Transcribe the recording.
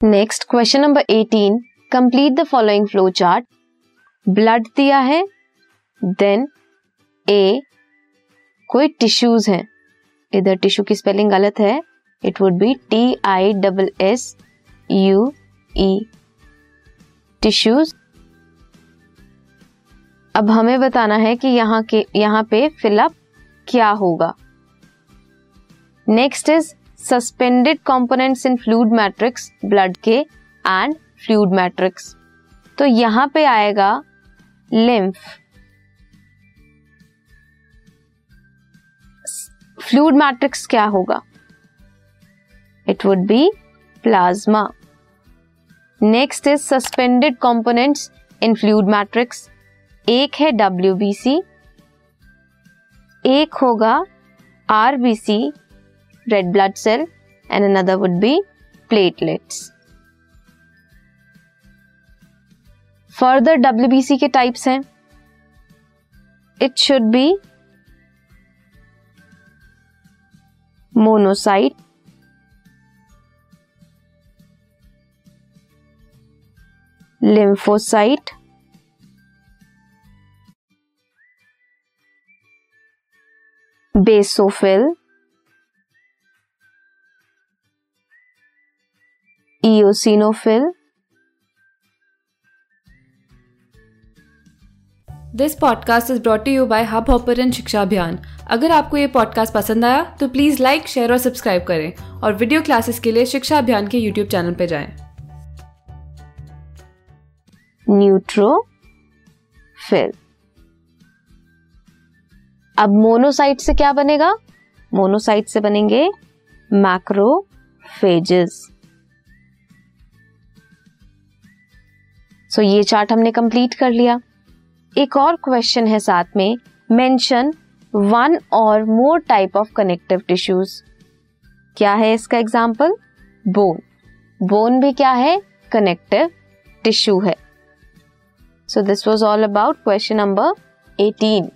Next question number 18 complete the following flow chart blood दिया है then ए कोई tissues हैं। इधर टिश्यू की स्पेलिंग गलत है। It would be T I double S U E tissues अब हमें बताना है कि यहाँ के, यहाँ पे फिलअप क्या होगा। Next is suspended components in fluid matrix blood के एंड फ्लूड मैट्रिक्स तो यहाँ पे आएगा लिम्फ फ्लूड मैट्रिक्स क्या होगा? It would be plasma next is suspended components in fluid matrix एक है डब्ल्यू एक होगा RBC red blood cell and another would be platelets. Further WBC के types हैं it should be monocyte, lymphocyte, basophil, eosinophil? This podcast is brought you by hub hopper शिक्षा अभियान अगर आपको ये पॉडकास्ट पसंद आया तो प्लीज़ लाइक शेयर और सब्सक्राइब करें और वीडियो क्लासेस के लिए शिक्षा अभियान के यूट्यूब चैनल पर जाएँ। न्यूट्रोफिल अब मोनोसाइट से क्या बनेगा? मोनोसाइट से बनेंगे मैक्रोफेजेस सो ये चार्ट हमने कंप्लीट कर लिया। एक और क्वेश्चन है साथ में। मेंशन वन और more type of connective tissues क्या है इसका एग्ज़ाम्पल बोन बोन भी क्या है? कनेक्टिव टिश्यू है। So this was all about question number eighteen